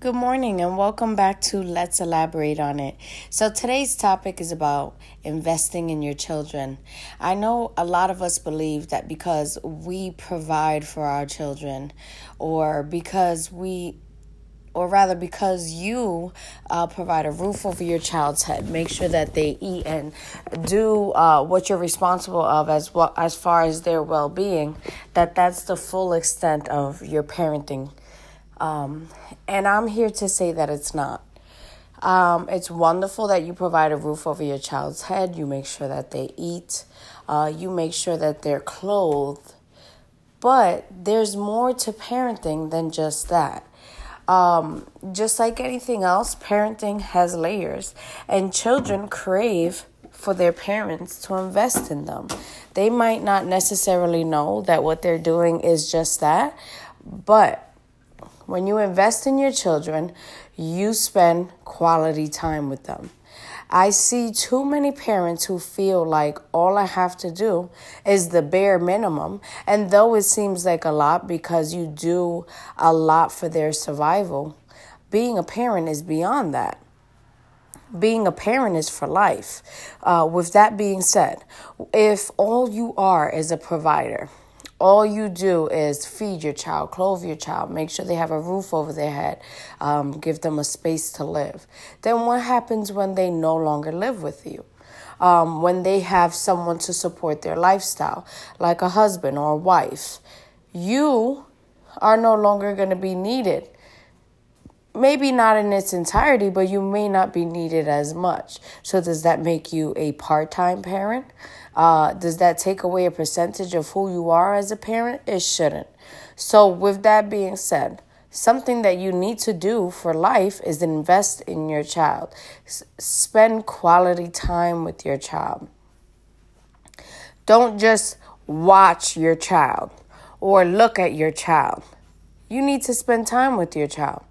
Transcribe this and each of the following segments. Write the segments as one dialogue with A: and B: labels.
A: Good morning and welcome back to Let's Elaborate on It. So, today's topic is about investing in your children. I know a lot of us believe that because we provide for our children, or because we or rather because you uh, provide a roof over your child's head make sure that they eat and do uh, what you're responsible of as well as far as their well-being that that's the full extent of your parenting um, and I'm here to say that it's not. Um, it's wonderful that you provide a roof over your child's head. You make sure that they eat. Uh, you make sure that they're clothed. But there's more to parenting than just that. Um, just like anything else, parenting has layers, and children crave for their parents to invest in them. They might not necessarily know that what they're doing is just that, but when you invest in your children, you spend quality time with them. I see too many parents who feel like all I have to do is the bare minimum. And though it seems like a lot because you do a lot for their survival, being a parent is beyond that. Being a parent is for life. Uh, with that being said, if all you are is a provider, all you do is feed your child, clothe your child, make sure they have a roof over their head, um, give them a space to live. Then what happens when they no longer live with you? Um, when they have someone to support their lifestyle, like a husband or a wife, you are no longer going to be needed. Maybe not in its entirety, but you may not be needed as much. So, does that make you a part time parent? Uh, does that take away a percentage of who you are as a parent? It shouldn't. So, with that being said, something that you need to do for life is invest in your child. S- spend quality time with your child. Don't just watch your child or look at your child. You need to spend time with your child.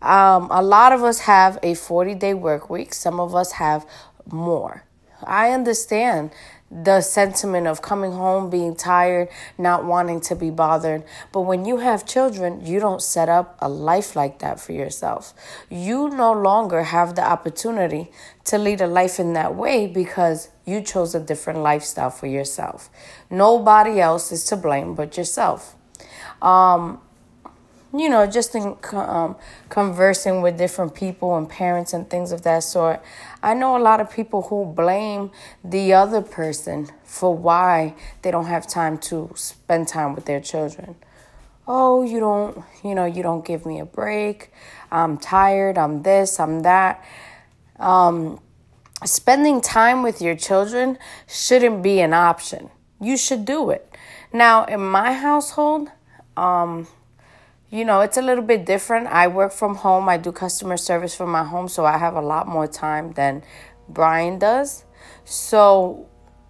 A: Um, a lot of us have a 40 day work week, some of us have more. I understand the sentiment of coming home, being tired, not wanting to be bothered. But when you have children, you don't set up a life like that for yourself. You no longer have the opportunity to lead a life in that way because you chose a different lifestyle for yourself. Nobody else is to blame but yourself. Um, you know, just in um, conversing with different people and parents and things of that sort, I know a lot of people who blame the other person for why they don't have time to spend time with their children. Oh, you don't, you know, you don't give me a break. I'm tired. I'm this. I'm that. Um, spending time with your children shouldn't be an option. You should do it. Now, in my household, um, you know, it's a little bit different. I work from home, I do customer service from my home, so I have a lot more time than Brian does. So,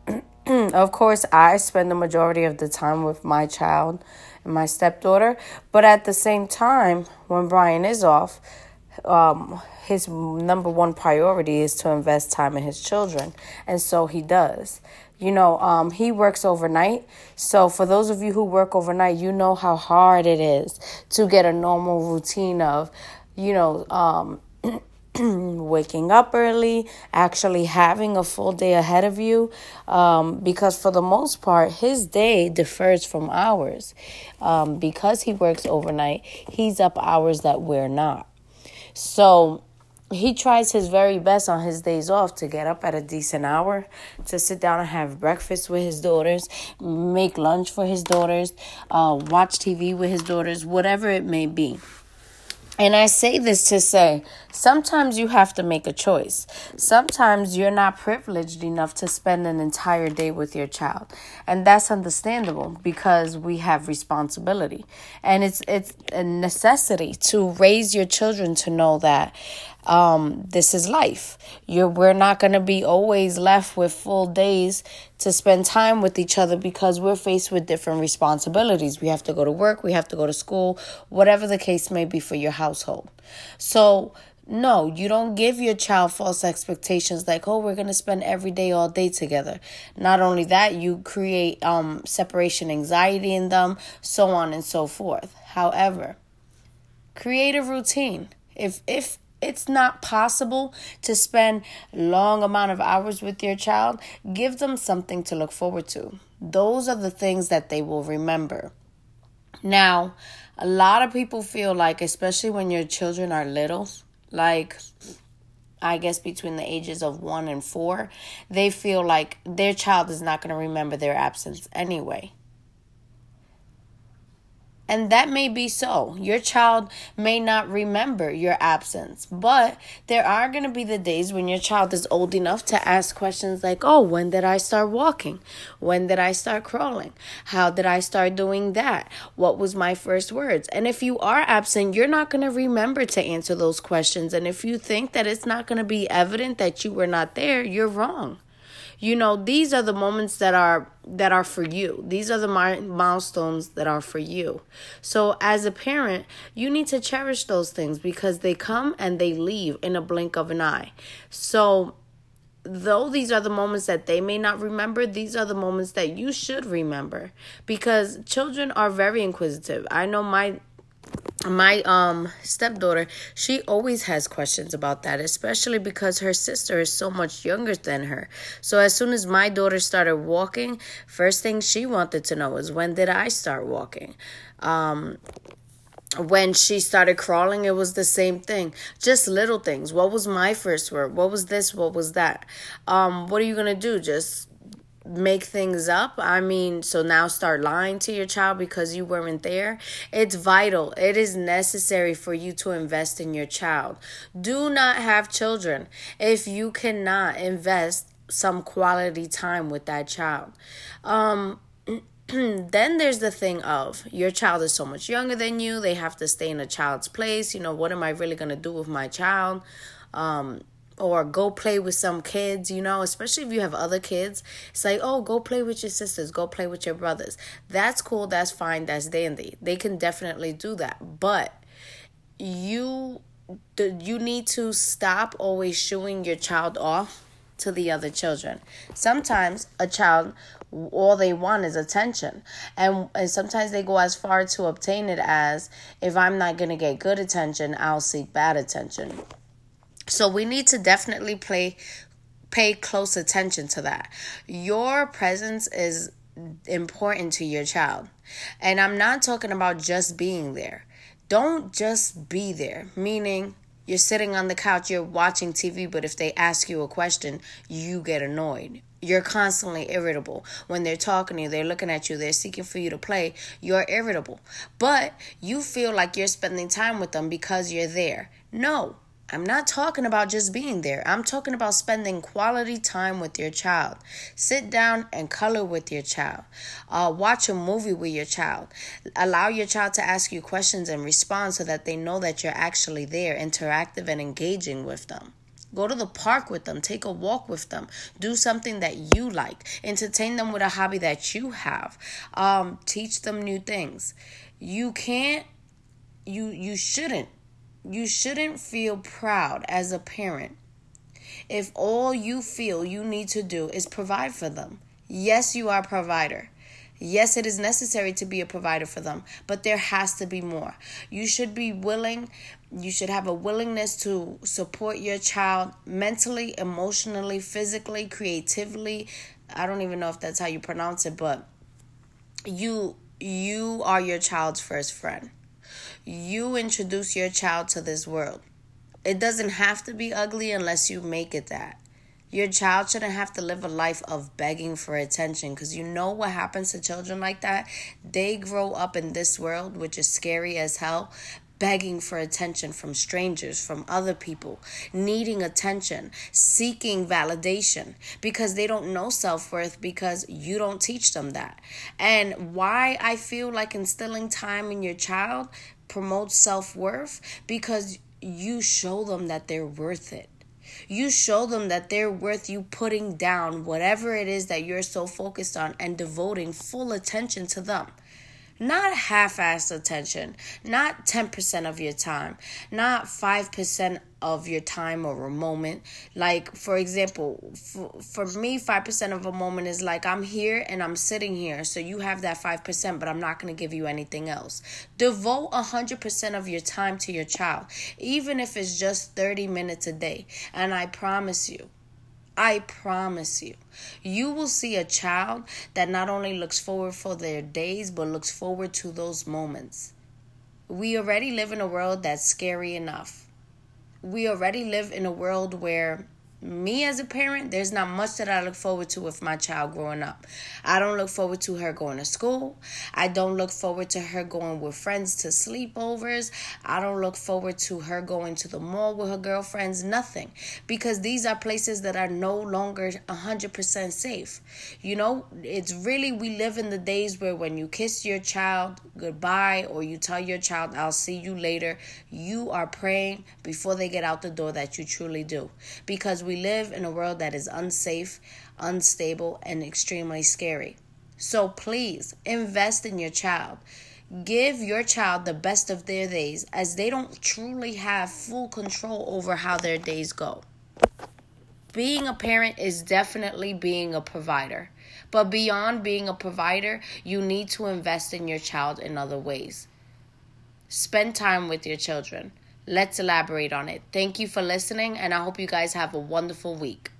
A: of course, I spend the majority of the time with my child and my stepdaughter, but at the same time, when Brian is off, um, his number one priority is to invest time in his children, and so he does. You know, um, he works overnight. So, for those of you who work overnight, you know how hard it is to get a normal routine of, you know, um, waking up early, actually having a full day ahead of you, um, because for the most part, his day differs from ours. Um, because he works overnight, he's up hours that we're not. So, he tries his very best on his days off to get up at a decent hour, to sit down and have breakfast with his daughters, make lunch for his daughters, uh, watch TV with his daughters, whatever it may be. And I say this to say sometimes you have to make a choice. Sometimes you're not privileged enough to spend an entire day with your child. And that's understandable because we have responsibility. And it's it's a necessity to raise your children to know that um, this is life. You're, we're not going to be always left with full days to spend time with each other because we're faced with different responsibilities. We have to go to work, we have to go to school, whatever the case may be for your household. So, no, you don't give your child false expectations like, oh, we're going to spend every day all day together. Not only that, you create um, separation anxiety in them, so on and so forth. However, create a routine If if it's not possible to spend long amount of hours with your child, give them something to look forward to. Those are the things that they will remember. Now, a lot of people feel like especially when your children are little, like I guess between the ages of 1 and 4, they feel like their child is not going to remember their absence anyway. And that may be so. Your child may not remember your absence, but there are going to be the days when your child is old enough to ask questions like, Oh, when did I start walking? When did I start crawling? How did I start doing that? What was my first words? And if you are absent, you're not going to remember to answer those questions. And if you think that it's not going to be evident that you were not there, you're wrong you know these are the moments that are that are for you. These are the milestones that are for you. So as a parent you need to cherish those things because they come and they leave in a blink of an eye. So though these are the moments that they may not remember, these are the moments that you should remember because children are very inquisitive. I know my my um stepdaughter she always has questions about that especially because her sister is so much younger than her so as soon as my daughter started walking first thing she wanted to know was when did i start walking um when she started crawling, it was the same thing. Just little things. What was my first word? What was this? What was that? Um, what are you gonna do? Just make things up. I mean, so now start lying to your child because you weren't there. It's vital. It is necessary for you to invest in your child. Do not have children if you cannot invest some quality time with that child. Um then there's the thing of your child is so much younger than you. They have to stay in a child's place. You know, what am I really going to do with my child? Um or go play with some kids, you know, especially if you have other kids. It's like, oh, go play with your sisters, go play with your brothers. That's cool, that's fine, that's dandy. They can definitely do that. But you you need to stop always shooing your child off to the other children. Sometimes a child all they want is attention. And and sometimes they go as far to obtain it as if I'm not going to get good attention, I'll seek bad attention. So we need to definitely play pay close attention to that. Your presence is important to your child. And I'm not talking about just being there. Don't just be there, meaning you're sitting on the couch, you're watching TV, but if they ask you a question, you get annoyed. You're constantly irritable. When they're talking to you, they're looking at you, they're seeking for you to play, you're irritable. But you feel like you're spending time with them because you're there. No, I'm not talking about just being there. I'm talking about spending quality time with your child. Sit down and color with your child. Uh, watch a movie with your child. Allow your child to ask you questions and respond so that they know that you're actually there, interactive and engaging with them. Go to the park with them. Take a walk with them. Do something that you like. Entertain them with a hobby that you have. Um, teach them new things. You can't, you you shouldn't you shouldn't feel proud as a parent if all you feel you need to do is provide for them. Yes, you are a provider. Yes, it is necessary to be a provider for them, but there has to be more. You should be willing, you should have a willingness to support your child mentally, emotionally, physically, creatively. I don't even know if that's how you pronounce it, but you you are your child's first friend you introduce your child to this world. It doesn't have to be ugly unless you make it that. Your child shouldn't have to live a life of begging for attention because you know what happens to children like that? They grow up in this world, which is scary as hell, begging for attention from strangers, from other people, needing attention, seeking validation because they don't know self worth because you don't teach them that. And why I feel like instilling time in your child promotes self worth because you show them that they're worth it. You show them that they're worth you putting down whatever it is that you're so focused on and devoting full attention to them not half assed attention, not 10% of your time, not 5% of your time or a moment. Like, for example, for, for me, 5% of a moment is like I'm here and I'm sitting here. So you have that 5%, but I'm not going to give you anything else. Devote 100% of your time to your child, even if it's just 30 minutes a day. And I promise you, I promise you, you will see a child that not only looks forward for their days, but looks forward to those moments. We already live in a world that's scary enough. We already live in a world where me as a parent, there's not much that I look forward to with my child growing up. I don't look forward to her going to school. I don't look forward to her going with friends to sleepovers. I don't look forward to her going to the mall with her girlfriends, nothing. Because these are places that are no longer 100% safe. You know, it's really, we live in the days where when you kiss your child goodbye or you tell your child, I'll see you later, you are praying before they get out the door that you truly do. Because we we live in a world that is unsafe, unstable, and extremely scary. So please invest in your child. Give your child the best of their days as they don't truly have full control over how their days go. Being a parent is definitely being a provider. But beyond being a provider, you need to invest in your child in other ways. Spend time with your children. Let's elaborate on it. Thank you for listening, and I hope you guys have a wonderful week.